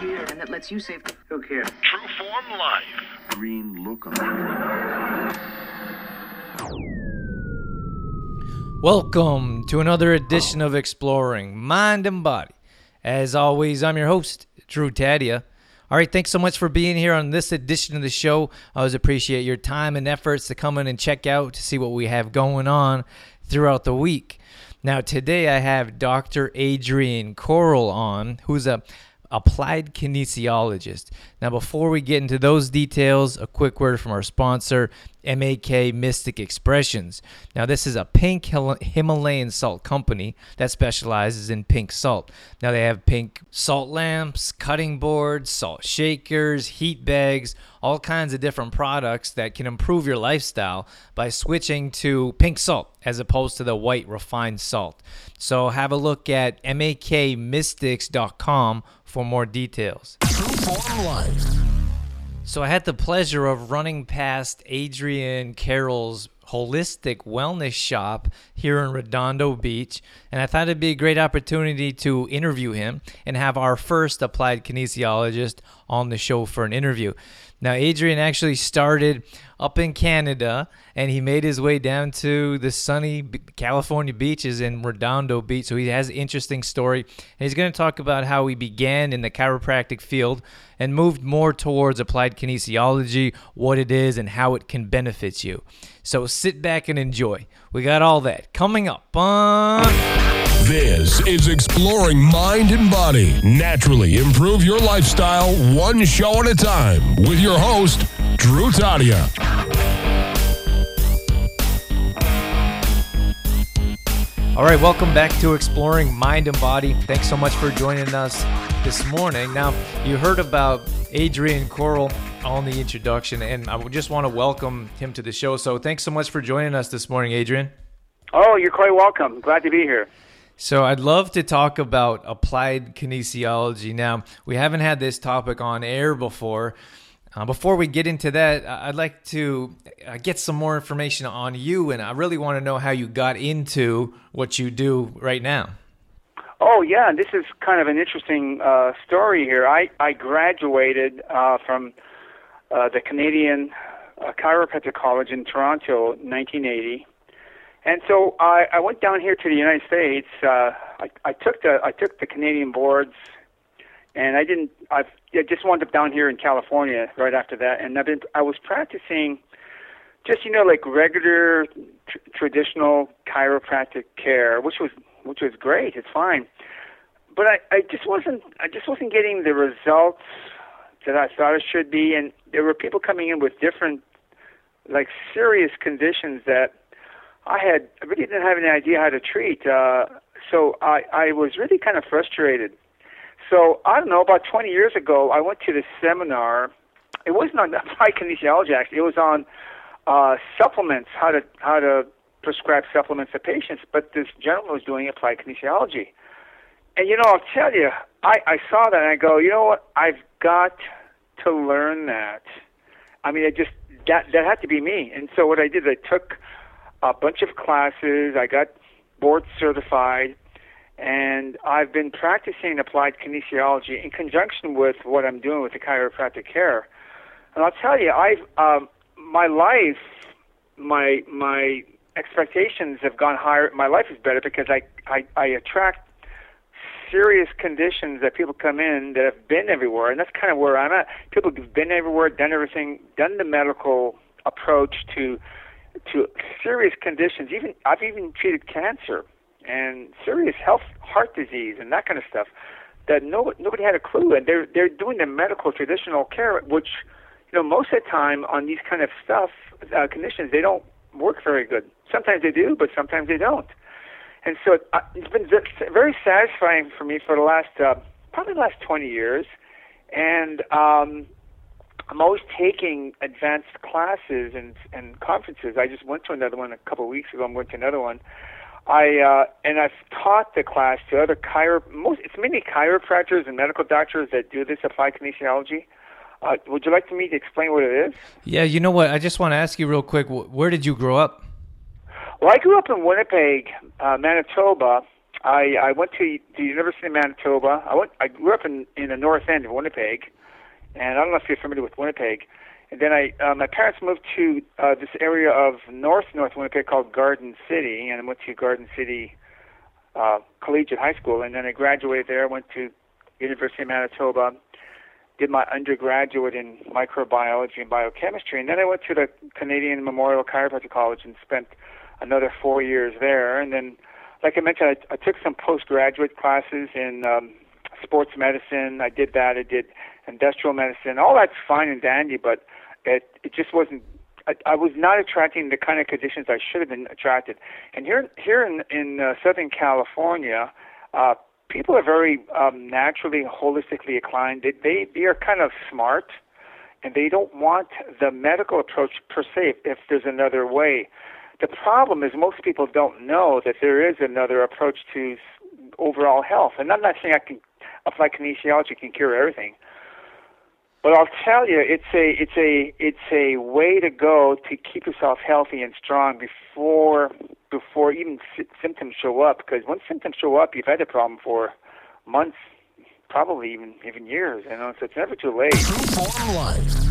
here and that lets you save. Who cares? True Form Life. Green look on Welcome to another edition of Exploring Mind and Body. As always, I'm your host, Drew Tadia. All right, thanks so much for being here on this edition of the show. I always appreciate your time and efforts to come in and check out to see what we have going on throughout the week. Now, today I have Dr. Adrian Korol on, who's a applied kinesiologist. Now, before we get into those details, a quick word from our sponsor, MAK Mystic Expressions. Now, this is a pink Himalayan salt company that specializes in pink salt. Now, they have pink salt lamps, cutting boards, salt shakers, heat bags, all kinds of different products that can improve your lifestyle by switching to pink salt as opposed to the white refined salt. So, have a look at makmystics.com for more details. True Form Life. So I had the pleasure of running past Adrian Korol's holistic wellness shop here in Redondo Beach, and I thought it'd be a great opportunity to interview him and have our first applied kinesiologist on the show for an interview. Now, Adrian actually started up in Canada and he made his way down to the sunny California beaches in Redondo Beach. So he has an interesting story. And he's going to talk about how he began in the chiropractic field and moved more towards applied kinesiology, what it is, and how it can benefit you. So sit back and enjoy. We got all that coming up on. This is Exploring Mind and Body. Naturally improve your lifestyle one show at a time with your host, Drew Tadia. All right, welcome back to Exploring Mind and Body. Thanks so much for joining us this morning. Now, you heard about Adrian Korol on the introduction, and I just want to welcome him to the show. So, thanks so much for joining us this morning, Adrian. Oh, you're quite welcome. Glad to be here. So I'd love to talk about applied kinesiology. Now, we haven't had this topic on air before. Uh, before we get into that, I'd like to uh, get some more information on you, and I really want to know how you got into what you do right now. Oh yeah, this is kind of an interesting uh, story here. I I graduated uh, from uh, the Canadian uh, Chiropractic College in Toronto, 1980, and so I, I went down here to the United States. Uh, I, I took the I took the Canadian boards, and I didn't. I, I just wound up down here in California right after that, and I've been. I was practicing, just you know, like regular tr- traditional chiropractic care, which was which was great. It's fine, but I, I just wasn't. I just wasn't getting the results that I thought it should be, and there were people coming in with different, like serious conditions that I had I really didn't have any idea how to treat. Uh, so I, I was really kind of frustrated. So I don't know. About 20 years ago, I went to this seminar. It wasn't on applied kinesiology actually. It was on uh, supplements, how to how to prescribe supplements to patients. But this gentleman was doing applied kinesiology, and you know, I'll tell you, I I saw that and I go, you know what? I've got to learn that. I mean, it just that that had to be me. And so what I did, I took a bunch of classes. I got board certified, and I've been practicing applied kinesiology in conjunction with what I'm doing with the chiropractic care. And I'll tell you, I've um, my life, my my expectations have gone higher. My life is better because I I, I attract serious conditions that people come in that have been everywhere, and that's kind of where I'm at. People who've been everywhere, done everything, done the medical approach to to serious conditions. Even I've even treated cancer and serious health, heart disease, and that kind of stuff. That no, nobody had a clue, and they're they're doing the medical traditional care, which you know most of the time on these kind of stuff uh, conditions they don't work very good. Sometimes they do, but sometimes they don't. And so uh, it's been very satisfying for me for the last uh, probably the last 20 years, and um, I'm always taking advanced classes and and conferences. I just went to another one a couple of weeks ago. I'm going to another one. I uh, and I've taught the class to other chiro. Most it's mainly chiropractors and medical doctors that do this applied kinesiology. Uh, would you like me to explain what it is? Yeah, you know what? I just want to ask you real quick. Where did you grow up? Well, I grew up in Winnipeg, uh, Manitoba, I I went to the University of Manitoba. I went. I grew up in in the north end of Winnipeg, and I don't know if you're familiar with Winnipeg. And then I, uh, my parents moved to uh, this area of North North Winnipeg called Garden City, and I went to Garden City uh, Collegiate High School, and then I graduated there. Went to University of Manitoba, did my undergraduate in microbiology and biochemistry, and then I went to the Canadian Memorial Chiropractic College and spent another four years there. And then, like I mentioned, I, I took some postgraduate classes in um, sports medicine. I did that. I did industrial medicine. All that's fine and dandy, but it it just wasn't. I, I was not attracting the kind of conditions I should have been attracted. And here here in in uh, Southern California, uh, people are very um, naturally holistically inclined. They, they they are kind of smart, and they don't want the medical approach per se. If, there's another way, the problem is most people don't know that there is another approach to overall health. And I'm not saying I can apply kinesiology can cure everything, but I'll tell you, it's a it's a it's a way to go to keep yourself healthy and strong before before even sy- symptoms show up. Because once symptoms show up, you've had a problem for months, probably even even years. You know, so it's never too late. True Form Life.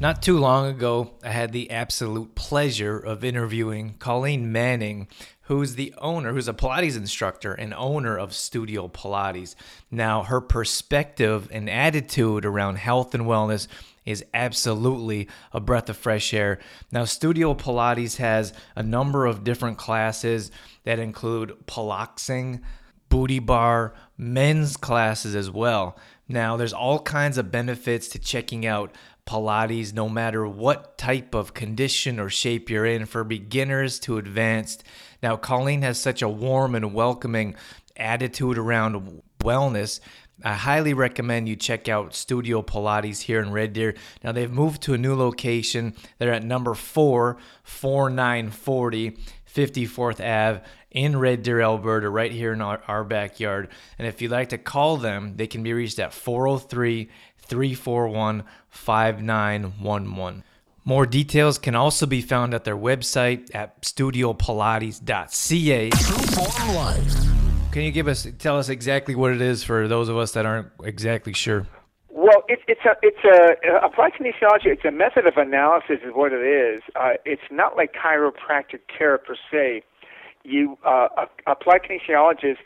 Not too long ago, I had the absolute pleasure of interviewing Colleen Manning, who's the owner, who's a Pilates instructor and owner of Studio Pilates. Now, her perspective and attitude around health and wellness is absolutely a breath of fresh air. Now, Studio Pilates has a number of different classes that include Piloxing, booty bar, men's classes as well. Now, there's all kinds of benefits to checking out Pilates no matter what type of condition or shape you're in, for beginners to advanced. Now, Colleen has such a warm and welcoming attitude around wellness. I highly recommend you check out Studio Pilates here in Red Deer. Now, they've moved to a new location. They're at number 4, 4940 54th Ave in Red Deer, Alberta, right here in our, our backyard. And if you'd like to call them, they can be reached at 403 341 5911. More details can also be found at their website at studiopilates.ca. Can you give us tell us exactly what it is for those of us that aren't exactly sure? Well, it, it's a it's a applied kinesiology. It's a method of analysis, is what it is. Uh, it's not like chiropractic care per se. You uh, applied kinesiologist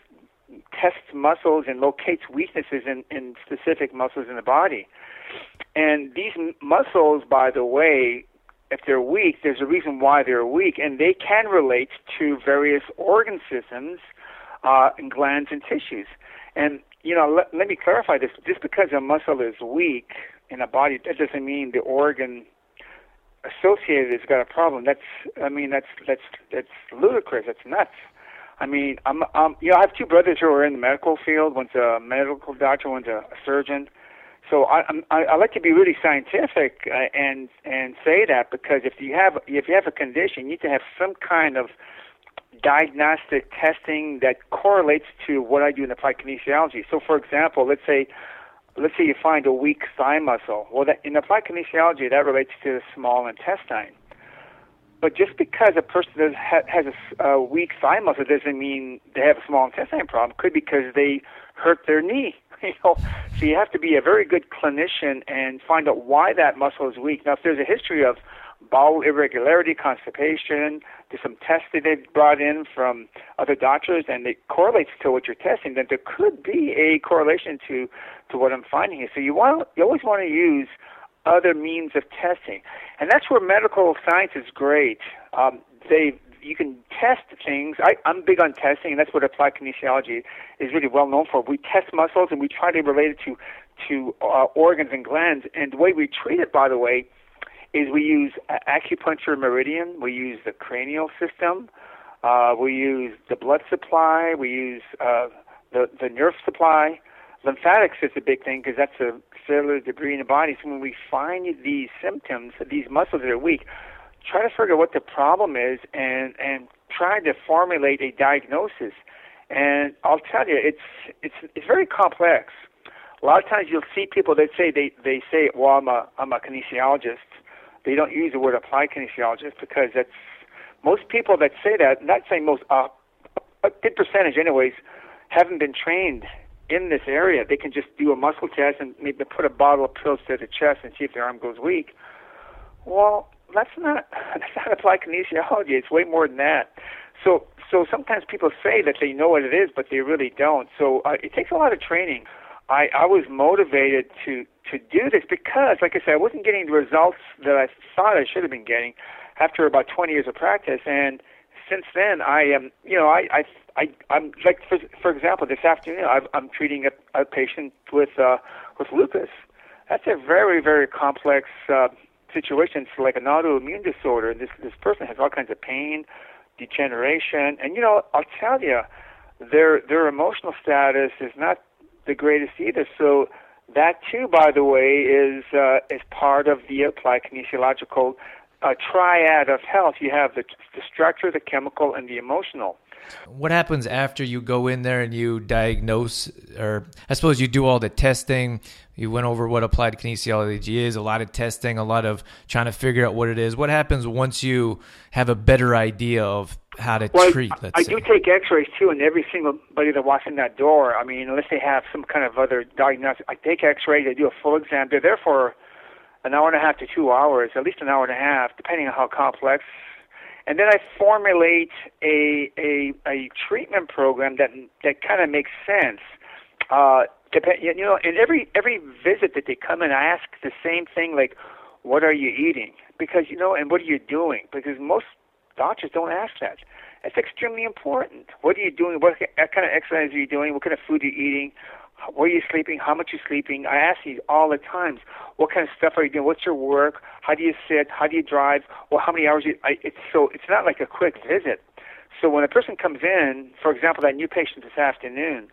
tests muscles and locates weaknesses in, in specific muscles in the body. And these muscles, by the way, if they're weak, there's a reason why they're weak, and they can relate to various organ systems uh, and glands and tissues. And you know, let, let me clarify this. Just because a muscle is weak in a body, that doesn't mean the organ associated has got a problem. That's, I mean, that's that's that's ludicrous. That's nuts. I mean, I'm, um, you know, I have two brothers who are in the medical field. One's a medical doctor, one's a, surgeon. So I, I, I like to be really scientific uh, and and say that because if you have if you have a condition, you need to have some kind of diagnostic testing that correlates to what I do in applied kinesiology. So, for example, let's say let's say you find a weak thigh muscle. Well, that, in applied kinesiology, that relates to the small intestine. But just because a person has a, a weak thigh muscle doesn't mean they have a small intestine problem. Could be because they hurt their knee. You know, so you have to be a very good clinician and find out why that muscle is weak. Now, if there's a history of bowel irregularity, constipation, there's some tests that they've brought in from other doctors, and it correlates to what you're testing. Then there could be a correlation to to what I'm finding here. So you want you always want to use other means of testing, and that's where medical science is great. Um, they you can test things. I, I'm big on testing, and that's what applied kinesiology is really well known for. We test muscles, and we try to relate it to to uh, organs and glands. And the way we treat it, by the way, is we use acupuncture meridian. We use the cranial system. Uh, we use the blood supply. We use uh, the the nerve supply. Lymphatics is a big thing because that's a cellular debris in the body. So when we find these symptoms, these muscles that are weak, try to figure out what the problem is and and try to formulate a diagnosis. And I'll tell you, it's it's it's very complex. A lot of times you'll see people that say they they say, "Well, I'm a I'm a kinesiologist." They don't use the word applied kinesiologist because that's most people that say that. Not saying most uh, a good percentage, anyways, haven't been trained in this area. They can just do a muscle test and maybe put a bottle of pills to the chest and see if their arm goes weak. Well, that's not that's not applied kinesiology. It's way more than that. So so sometimes people say that they know what it is, but they really don't. So uh, it takes a lot of training. I I was motivated to to do this because, like I said, I wasn't getting the results that I thought I should have been getting after about 20 years of practice, and since then I am, you know, I I, I I'm like for for example, this afternoon I've, I'm treating a, a patient with uh, with lupus. That's a very very complex uh, situation. It's like an autoimmune disorder. This this person has all kinds of pain, degeneration, and you know, I'll tell you, their their emotional status is not the greatest either. So that too, by the way, is uh, is part of the applied kinesiological uh, triad of health. You have the the structure, the chemical, and the emotional. What happens after you go in there and you diagnose, or I suppose you do all the testing? You went over what applied kinesiology is, a lot of testing, a lot of trying to figure out what it is. What happens once you have a better idea of how to well, treat? I, I do take X-rays too, and every single body that walks in that door. I mean, unless they have some kind of other diagnosis, I take X-rays. I do a full exam. They're there for an hour and a half to two hours, at least an hour and a half, depending on how complex and then I formulate a a, a treatment program that that kind of makes sense. Uh, depend, you know, in every every visit that they come in, I ask the same thing, like, "What are you eating?" Because you know, and what are you doing? Because most doctors don't ask that. It's extremely important. What are you doing? What kind of exercise are you doing? What kind of food are you eating? Where are you sleeping? How much are you sleeping? I ask these all the times. What kind of stuff are you doing? What's your work? How do you sit? How do you drive? Well, how many hours? You, I, it's so it's not like a quick visit. So when a person comes in, for example, that new patient this afternoon,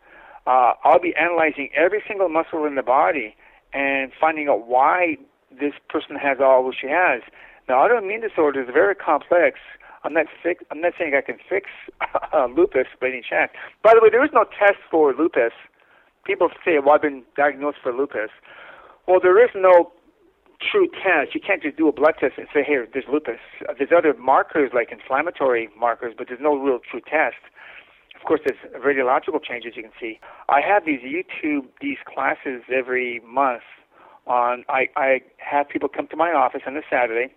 uh, I'll be analyzing every single muscle in the body and finding out why this person has all what she has. Now, autoimmune disorder is very complex. I'm not fix, I'm not saying I can fix uh, lupus by any chance. By the way, there is no test for lupus people say, well, I've been diagnosed for lupus. Well, there is no true test. You can't just do a blood test and say, hey, there's lupus. Uh, there's other markers like inflammatory markers, but there's no real true test. Of course, there's radiological changes you can see. I have these YouTube, these classes every month on, I, I have people come to my office on a Saturday.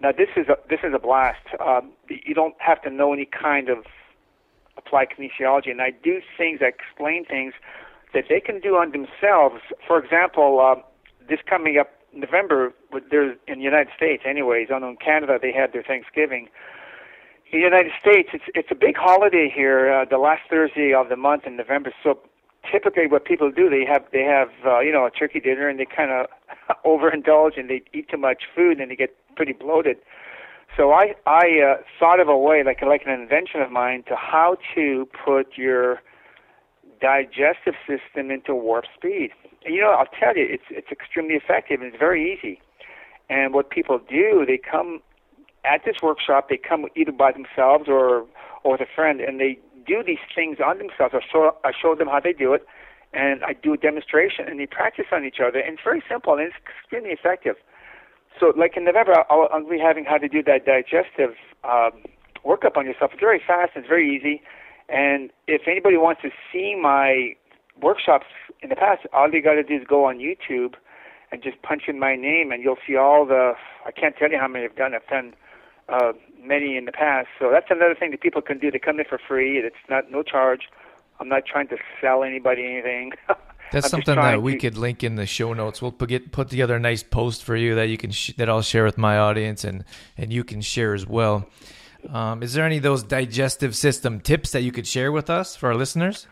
Now, this is a, this is a blast. Um, you don't have to know any kind of applied kinesiology, and I do things, I explain things that they can do on themselves. For example, uh, this coming up November, there's in the United States, anyways. I know in Canada they had their Thanksgiving. In the United States, it's it's a big holiday here, uh, the last Thursday of the month in November. So typically, what people do, they have they have uh, you know a turkey dinner and they kind of overindulge and they eat too much food and they get pretty bloated. So I I uh, thought of a way, like like an invention of mine, to how to put your digestive system into warp speed. And you know, I'll tell you, it's it's extremely effective and it's very easy. And what people do, they come at this workshop, they come either by themselves or or with a friend, and they do these things on themselves. I show I show them how they do it, and I do a demonstration, and they practice on each other. And it's very simple and it's extremely effective. So, like in November, I'll, I'll be having how to do that digestive um, workup on yourself. It's very fast. It's very easy and if anybody wants to see my workshops in the past, all you got to do is go on YouTube and just punch in my name, and you'll see all the. I can't tell you how many I've done. I've done uh, many in the past. So that's another thing that people can do. They come in for free. It's not no charge. I'm not trying to sell anybody anything. That's something that we to... could link in the show notes. We'll put put together a nice post for you that you can sh- that I'll share with my audience and and you can share as well. Um, is there any of those digestive system tips that you could share with us for our listeners?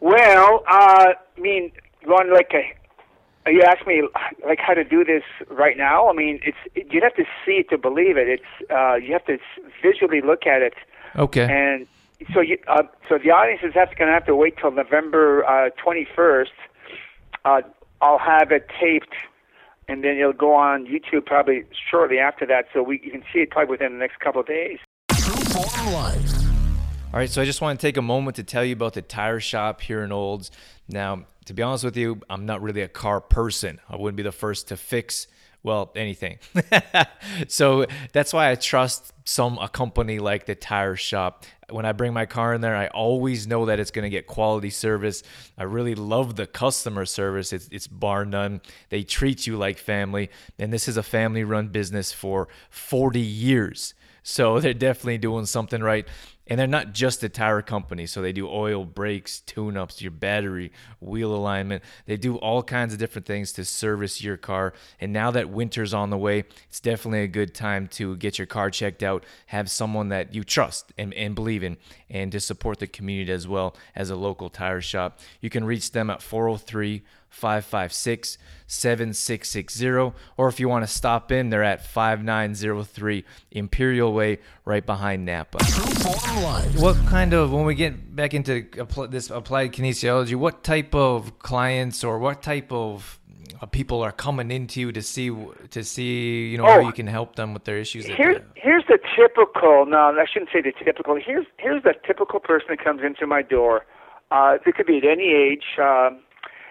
Well, uh, I mean, going like a, you asked me like how to do this right now. I mean, it's it, you have to see it to believe it. It's uh, you have to visually look at it. Okay. And so you uh, so the audience is going to have to wait till November uh, 21st. Uh, I'll have it taped, and then it'll go on YouTube probably shortly after that. So we you can see it probably within the next couple of days. Life. All right, so I just want to take a moment to tell you about the tire shop here in Olds. Now, to be honest with you, I'm not really a car person. I wouldn't be the first to fix well anything so that's why i trust some a company like the tire shop when i bring my car in there i always know that it's going to get quality service i really love the customer service it's, it's bar none they treat you like family and this is a family run business for 40 years so they're definitely doing something right and they're not just a tire company, so they do oil, brakes, tune ups, your battery, wheel alignment. They do all kinds of different things to service your car. And now that winter's on the way, it's definitely a good time to get your car checked out, have someone that you trust and, and believe in, and to support the community as well as a local tire shop. You can reach them at 403 556 7660. Or if you want to stop in, they're at 5903 Imperial Way, right behind Napa. What kind of, when we get back into this applied kinesiology, what type of clients or what type of uh, people are coming into you to see to see you know oh, how you can help them with their issues. Here's here's the typical. No, I shouldn't say the typical. Here's here's the typical person that comes into my door. Uh, it could be at any age. Um,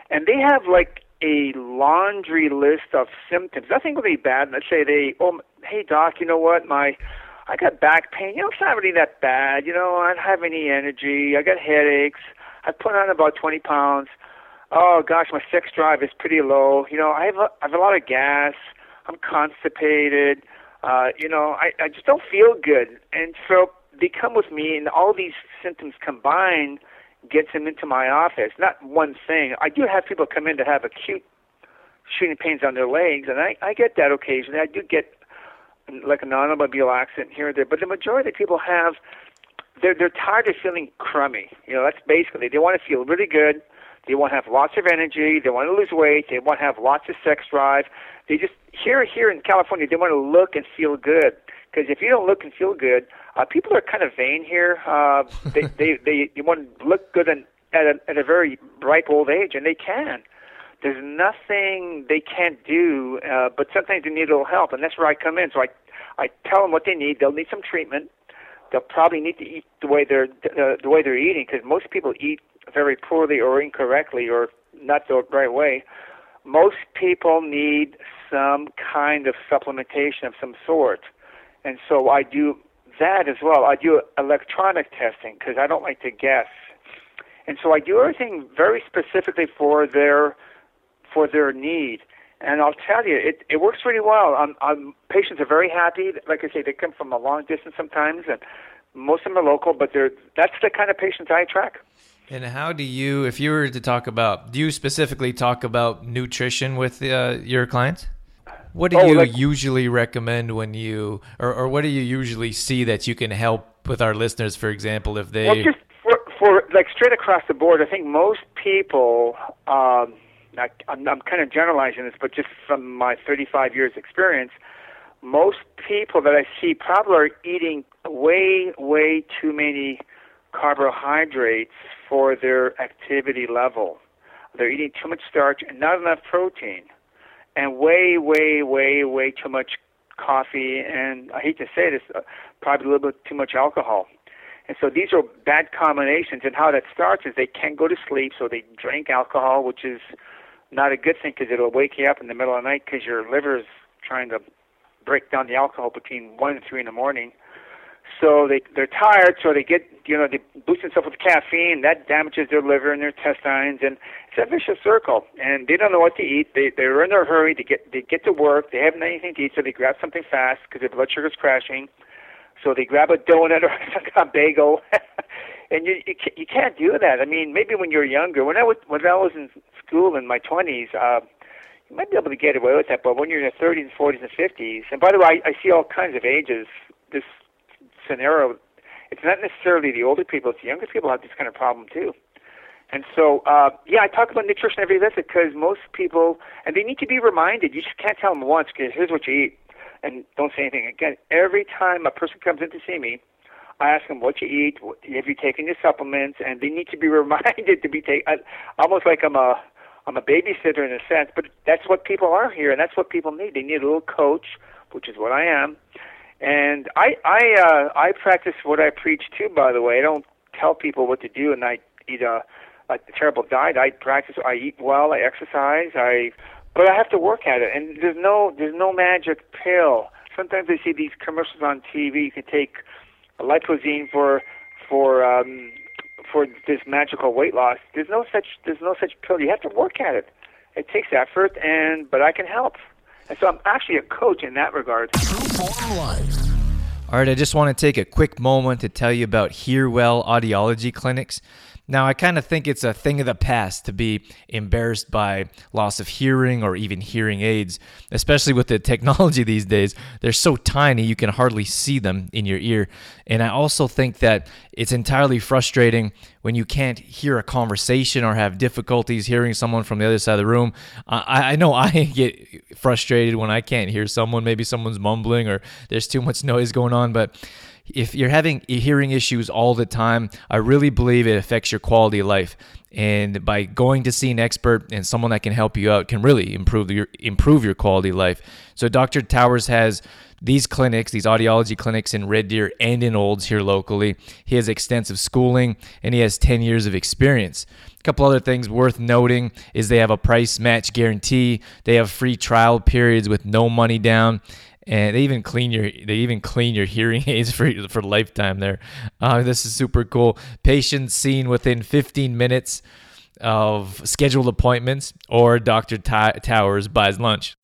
and they have like a laundry list of symptoms. Nothing really bad. Let's say they, oh, hey doc, you know what, my, I got back pain. You know, it's not really that bad. You know, I don't have any energy. I got headaches. I put on about 20 pounds. Oh gosh, my sex drive is pretty low. You know, I have a, I have a lot of gas. I'm constipated. Uh, you know, I, I just don't feel good. And so they come with me, and all these symptoms combined gets them into my office. Not one thing. I do have people come in to have acute shooting pains on their legs, and I, I get that occasionally. I do get like an automobile accident here or there, but the majority of people have they're they're tired of feeling crummy. You know, that's basically they want to feel really good. They want to have lots of energy. They want to lose weight. They want to have lots of sex drive. They just here here in California they want to look and feel good. Because if you don't look and feel good, uh, people are kind of vain here. Uh, they, they they they want to look good and at a, at a very ripe old age, and they can. There's nothing they can't do, uh, but sometimes they need a little help, and that's where I come in. So I I tell them what they need. They'll need some treatment. They'll probably need to eat the way they're uh, the way they're eating because most people eat very poorly or incorrectly or not the right way. Most people need some kind of supplementation of some sort, and so I do that as well. I do electronic testing because I don't like to guess, and so I do everything very specifically for their for their need. And I'll tell you, it it works really well. Um, um, patients are very happy. Like I say, they come from a long distance sometimes, and most of them are local. But they're that's the kind of patients I attract. And how do you, if you were to talk about, do you specifically talk about nutrition with uh, your clients? What do oh, you like, usually recommend when you, or, or what do you usually see that you can help with our listeners, for example, if they. Well, just for, for like straight across the board, I think most people, um, I, I'm, I'm kind of generalizing this, but just from my 35 years experience, most people that I see probably are eating way, way too many carbohydrates for their activity level. They're eating too much starch and not enough protein and way, way, way, way too much coffee, and I hate to say this, uh, probably a little bit too much alcohol. And so these are bad combinations. And how that starts is they can't go to sleep, so they drink alcohol, which is not a good thing because it'll wake you up in the middle of the night because your liver is trying to break down the alcohol between one and three in the morning. So they they're tired, so they get you know they boost themselves with caffeine. That damages their liver and their intestines, and it's a vicious circle. And they don't know what to eat. They they're in a hurry to get they get to work. They haven't anything to eat, so they grab something fast because their blood sugar's crashing. So they grab a donut or a bagel, and you you can't, you can't do that. I mean, maybe when you're younger. When I was when I was in school in my 20s. Uh, you might be able to get away with that, but when you're in your 30s, 40s, and 50s, and by the way, I, I see all kinds of ages. This scenario, it's not necessarily the older people; it's the younger people have this kind of problem too. And so, uh, yeah, I talk about nutrition every visit because most people, and they need to be reminded. You just can't tell them once because here's what you eat, and don't say anything again. Every time a person comes in to see me, I ask them what you eat, have you taken your supplements, and they need to be reminded to be taken. Almost like I'm a I'm a babysitter in a sense, but that's what people are here, and that's what people need. They need a little coach, which is what I am, and I I uh, I practice what I preach too. By the way, I don't tell people what to do, and I eat a, a terrible diet. I practice. I eat well. I exercise. I but I have to work at it. And there's no there's no magic pill. Sometimes I see these commercials on TV. You can take a lipozene for for um, for this magical weight loss. There's no such there's no such pill. You have to work at it. It takes effort, and but I can help. And so I'm actually a coach in that regard. All right, I just want to take a quick moment to tell you about HearWell Audiology Clinics. Now, I kind of think it's a thing of the past to be embarrassed by loss of hearing or even hearing aids, especially with the technology these days. They're so tiny you can hardly see them in your ear. And I also think that it's entirely frustrating when you can't hear a conversation or have difficulties hearing someone from the other side of the room. I, I know I get frustrated when I can't hear someone. Maybe someone's mumbling or there's too much noise going on, but if you're having hearing issues all the time, I really believe it affects your quality of life. And by going to see an expert and someone that can help you out can really improve your improve your quality of life. So Dr. Towers has these clinics, these audiology clinics in Red Deer and in Olds here locally. He has extensive schooling and he has 10 years of experience. A couple other things worth noting is they have a price match guarantee. They have free trial periods with no money down and they even clean your they even clean your hearing aids for for lifetime there. Uh, this is super cool. Patients seen within 15 minutes of scheduled appointments, or Dr. T- Towers buys lunch.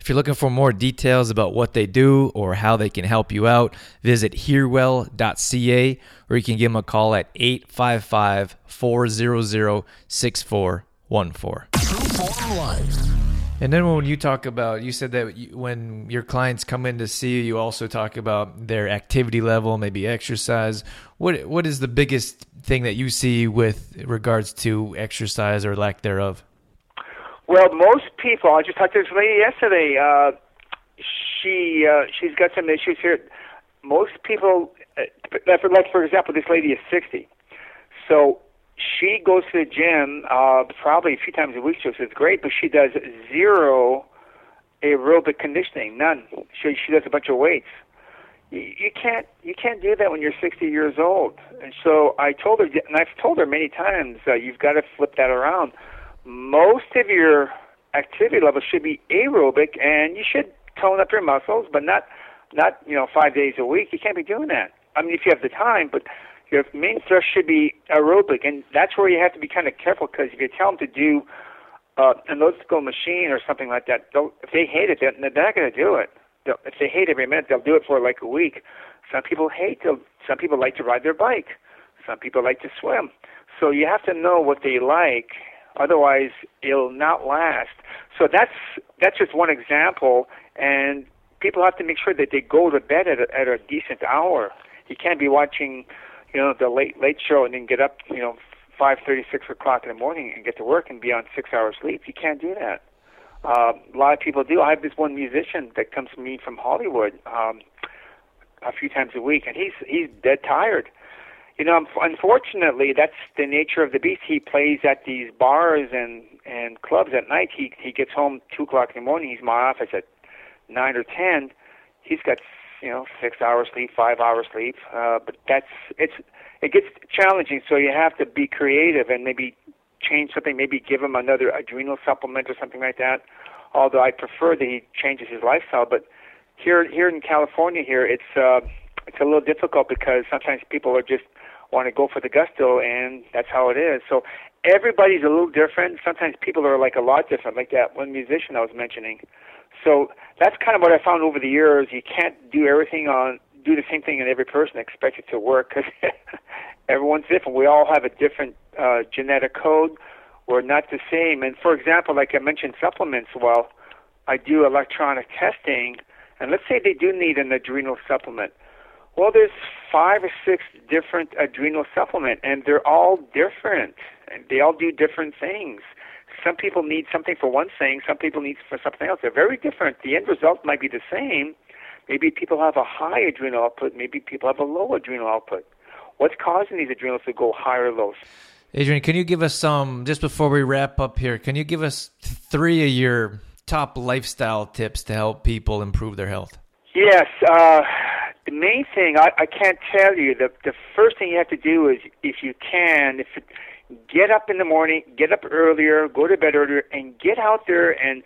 If you're looking for more details about what they do or how they can help you out, visit hearwell.ca or you can give them a call at 855 400 6414. And then when you talk about, you said that when your clients come in to see you, you also talk about their activity level, maybe exercise. What what is the biggest thing that you see with regards to exercise or lack thereof? Well, most people. I just talked to this lady yesterday. Uh, she uh, she's got some issues here. Most people, uh, like for example, this lady is sixty, so she goes to the gym uh, probably a few times a week. So it's great, but she does zero aerobic conditioning, none. She she does a bunch of weights. You, you can't you can't do that when you're 60 years old. And so I told her, and I've told her many times, uh, you've got to flip that around. Most of your activity level should be aerobic, and you should tone up your muscles, but not not you know five days a week. You can't be doing that. I mean, if you have the time, but your main thrust should be aerobic, and that's where you have to be kind of careful because if you tell them to do uh, an elliptical machine or something like that, they'll, if they hate it, they're, they're not going to do it. They'll, if they hate every minute, they'll do it for like a week. Some people hate. To, some people like to ride their bike. Some people like to swim. So you have to know what they like. Otherwise, it'll not last. So that's that's just one example, and people have to make sure that they go to bed at a, at a decent hour. You can't be watching you know, the late late show and then get up, you know, five thirty, six o'clock in the morning and get to work and be on six hours sleep. You can't do that. Uh, a lot of people do. I have this one musician that comes to me from Hollywood um, a few times a week, and he's he's dead tired. You know, unfortunately, that's the nature of the beast. He plays at these bars and and clubs at night. He he gets home two o'clock in the morning. He's in my office at nine or ten. He's got you know six hours sleep, five hours sleep. Uh, but that's it's it gets challenging. So you have to be creative and maybe change something. Maybe give him another adrenal supplement or something like that. Although I prefer that he changes his lifestyle, but here here in California here it's uh, it's a little difficult because sometimes people are just want to go for the gusto and that's how it is. So everybody's a little different. Sometimes people are like a lot different, like that one musician I was mentioning. So that's kind of what I found over the years. You can't do everything on do the same thing in every person expect it to work because everyone's different. We all have a different uh, genetic code. We're not the same. And for example, like I mentioned, supplements. Well, I do electronic testing, and let's say they do need an adrenal supplement. Well, there's five or six different adrenal supplement, and they're all different, and they all do different things some people need something for one thing, some people need for something else. They're very different. The end result might be the same. Maybe people have a high adrenal output, maybe people have a low adrenal output. What's causing these adrenals to go high or low? Adrian, can you give us some, just before we wrap up here, can you give us three of your top lifestyle tips to help people improve their health? Yes. Uh, the main thing, I, I can't tell you, the, the first thing you have to do is, if you can, if it, get up in the morning, get up earlier, go to bed earlier, and get out there and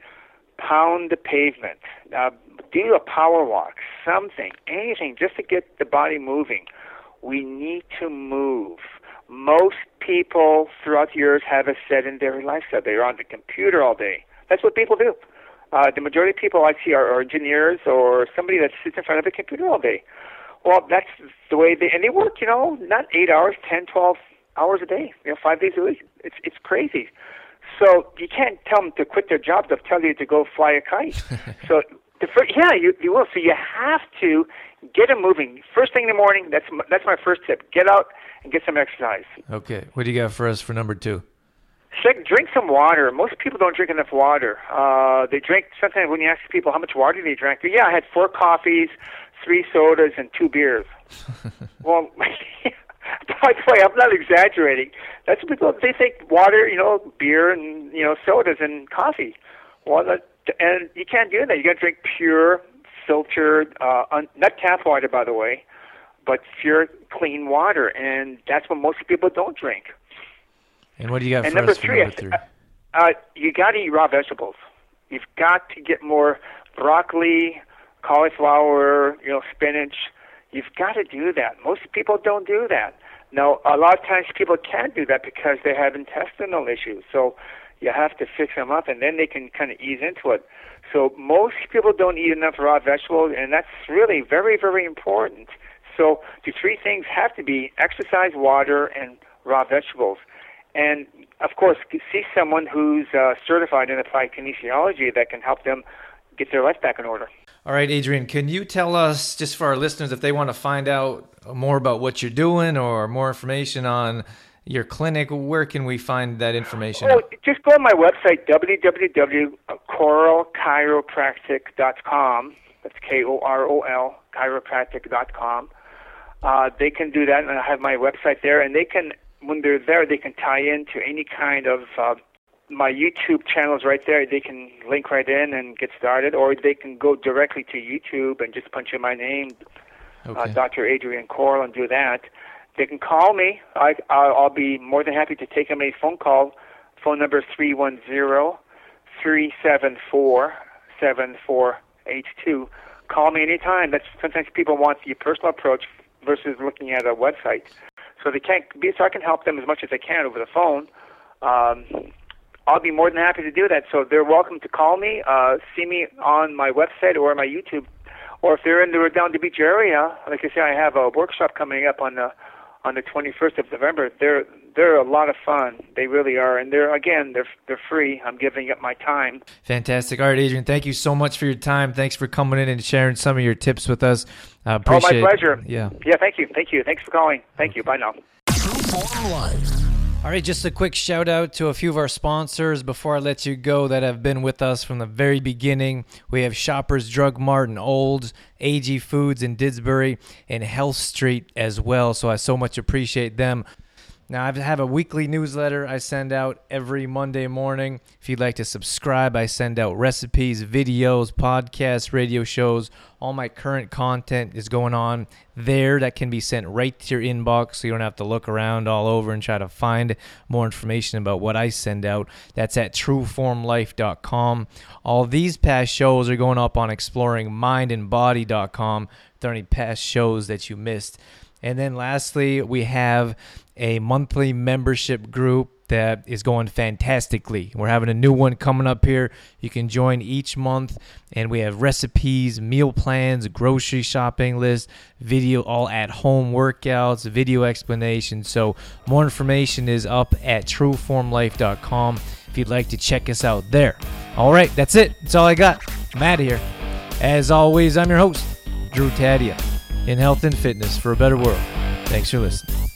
pound the pavement, uh, do a power walk, something, anything, just to get the body moving. We need to move. Most people throughout the years have a sedentary lifestyle. They're on the computer all day. That's what people do. Uh, the majority of people I see are, are engineers or somebody that sits in front of a computer all day. Well, that's the way they and they work. You know, not eight hours, ten, twelve hours a day. You know, five days a week. It's it's crazy. So you can't tell them to quit their job. They'll tell you to go fly a kite. so the first, yeah, you you will. So you have to get them moving. First thing in the morning. That's my, that's my first tip. Get out and get some exercise. Okay. What do you got for us for number two? Drink some water. Most people don't drink enough water. Uh, they drink sometimes when you ask people how much water they drink. Yeah, I had four coffees, three sodas, and two beers. well, by the way, I'm not exaggerating. That's what people they think water, you know, beer and you know sodas and coffee. Well, that, and you can't do that. You got to drink pure, filtered, uh, un, not tap water, by the way, but pure, clean water, and that's what most people don't drink. And what do you got and for number three, number three? uh, uh, you got to eat raw vegetables. You've got to get more broccoli, cauliflower, you know, spinach. You've got to do that. Most people don't do that. Now, a lot of times people can't do that because they have intestinal issues. So you have to fix them up, and then they can kind of ease into it. So most people don't eat enough raw vegetables, and that's really very, very important. So the three things have to be exercise, water, and raw vegetables. And of course, see someone who's uh, certified in applied kinesiology that can help them get their life back in order. All right, Adrian, can you tell us, just for our listeners, if they want to find out more about what you're doing or more information on your clinic, where can we find that information? Oh, just go on my website, www.korolchiropractic.com. That's K O R O L, chiropractic.com. Uh, they can do that, and I have my website there, and they can, when they're there, they can tie into any kind of uh, my YouTube channel is right there. They can link right in and get started, or they can go directly to YouTube and just punch in my name, uh, Dr. Adrian Korol, and do that. They can call me. I, I'll I'll be more than happy to take them a phone call. Phone number 310-374-7482. Call me anytime. That's sometimes people want the personal approach versus looking at a website. So they can't be so I can help them as much as I can over the phone. Um, I'll be more than happy to do that. So they're welcome to call me, uh, see me on my website or my YouTube, or if they're in the Redondo Beach area, like I say, I have a workshop coming up on the on the 21st of November. They're they're a lot of fun. They really are, and they're again they're they're free. I'm giving up my time. Fantastic. All right, Adrian, thank you so much for your time. Thanks for coming in and sharing some of your tips with us. I Oh, appreciate my pleasure. Yeah. Yeah. Thank you. Thank you. Thanks for calling. Thank you. Bye now. True Form Life. All right, just a quick shout out to a few of our sponsors before I let you go that have been with us from the very beginning. We have Shoppers Drug Mart and Olds, AG Foods in Didsbury, and Health Street as well. So I so much appreciate them. Now, I have a weekly newsletter I send out every Monday morning. If you'd like to subscribe, I send out recipes, videos, podcasts, radio shows. All my current content is going on there that can be sent right to your inbox so you don't have to look around all over and try to find more information about what I send out. That's at trueformlife.com. All these past shows are going up on exploringmindandbody.com. If there are any past shows that you missed. And then lastly, we have a monthly membership group that is going fantastically. We're having a new one coming up here. You can join each month, and we have recipes, meal plans, grocery shopping list, video, all at home workouts, video explanations. So, more information is up at trueformlife.com if you'd like to check us out there. All right, that's it. That's all I got. I'm out of here. As always, I'm your host, Drew Tadia, in health and fitness for a better world. Thanks for listening.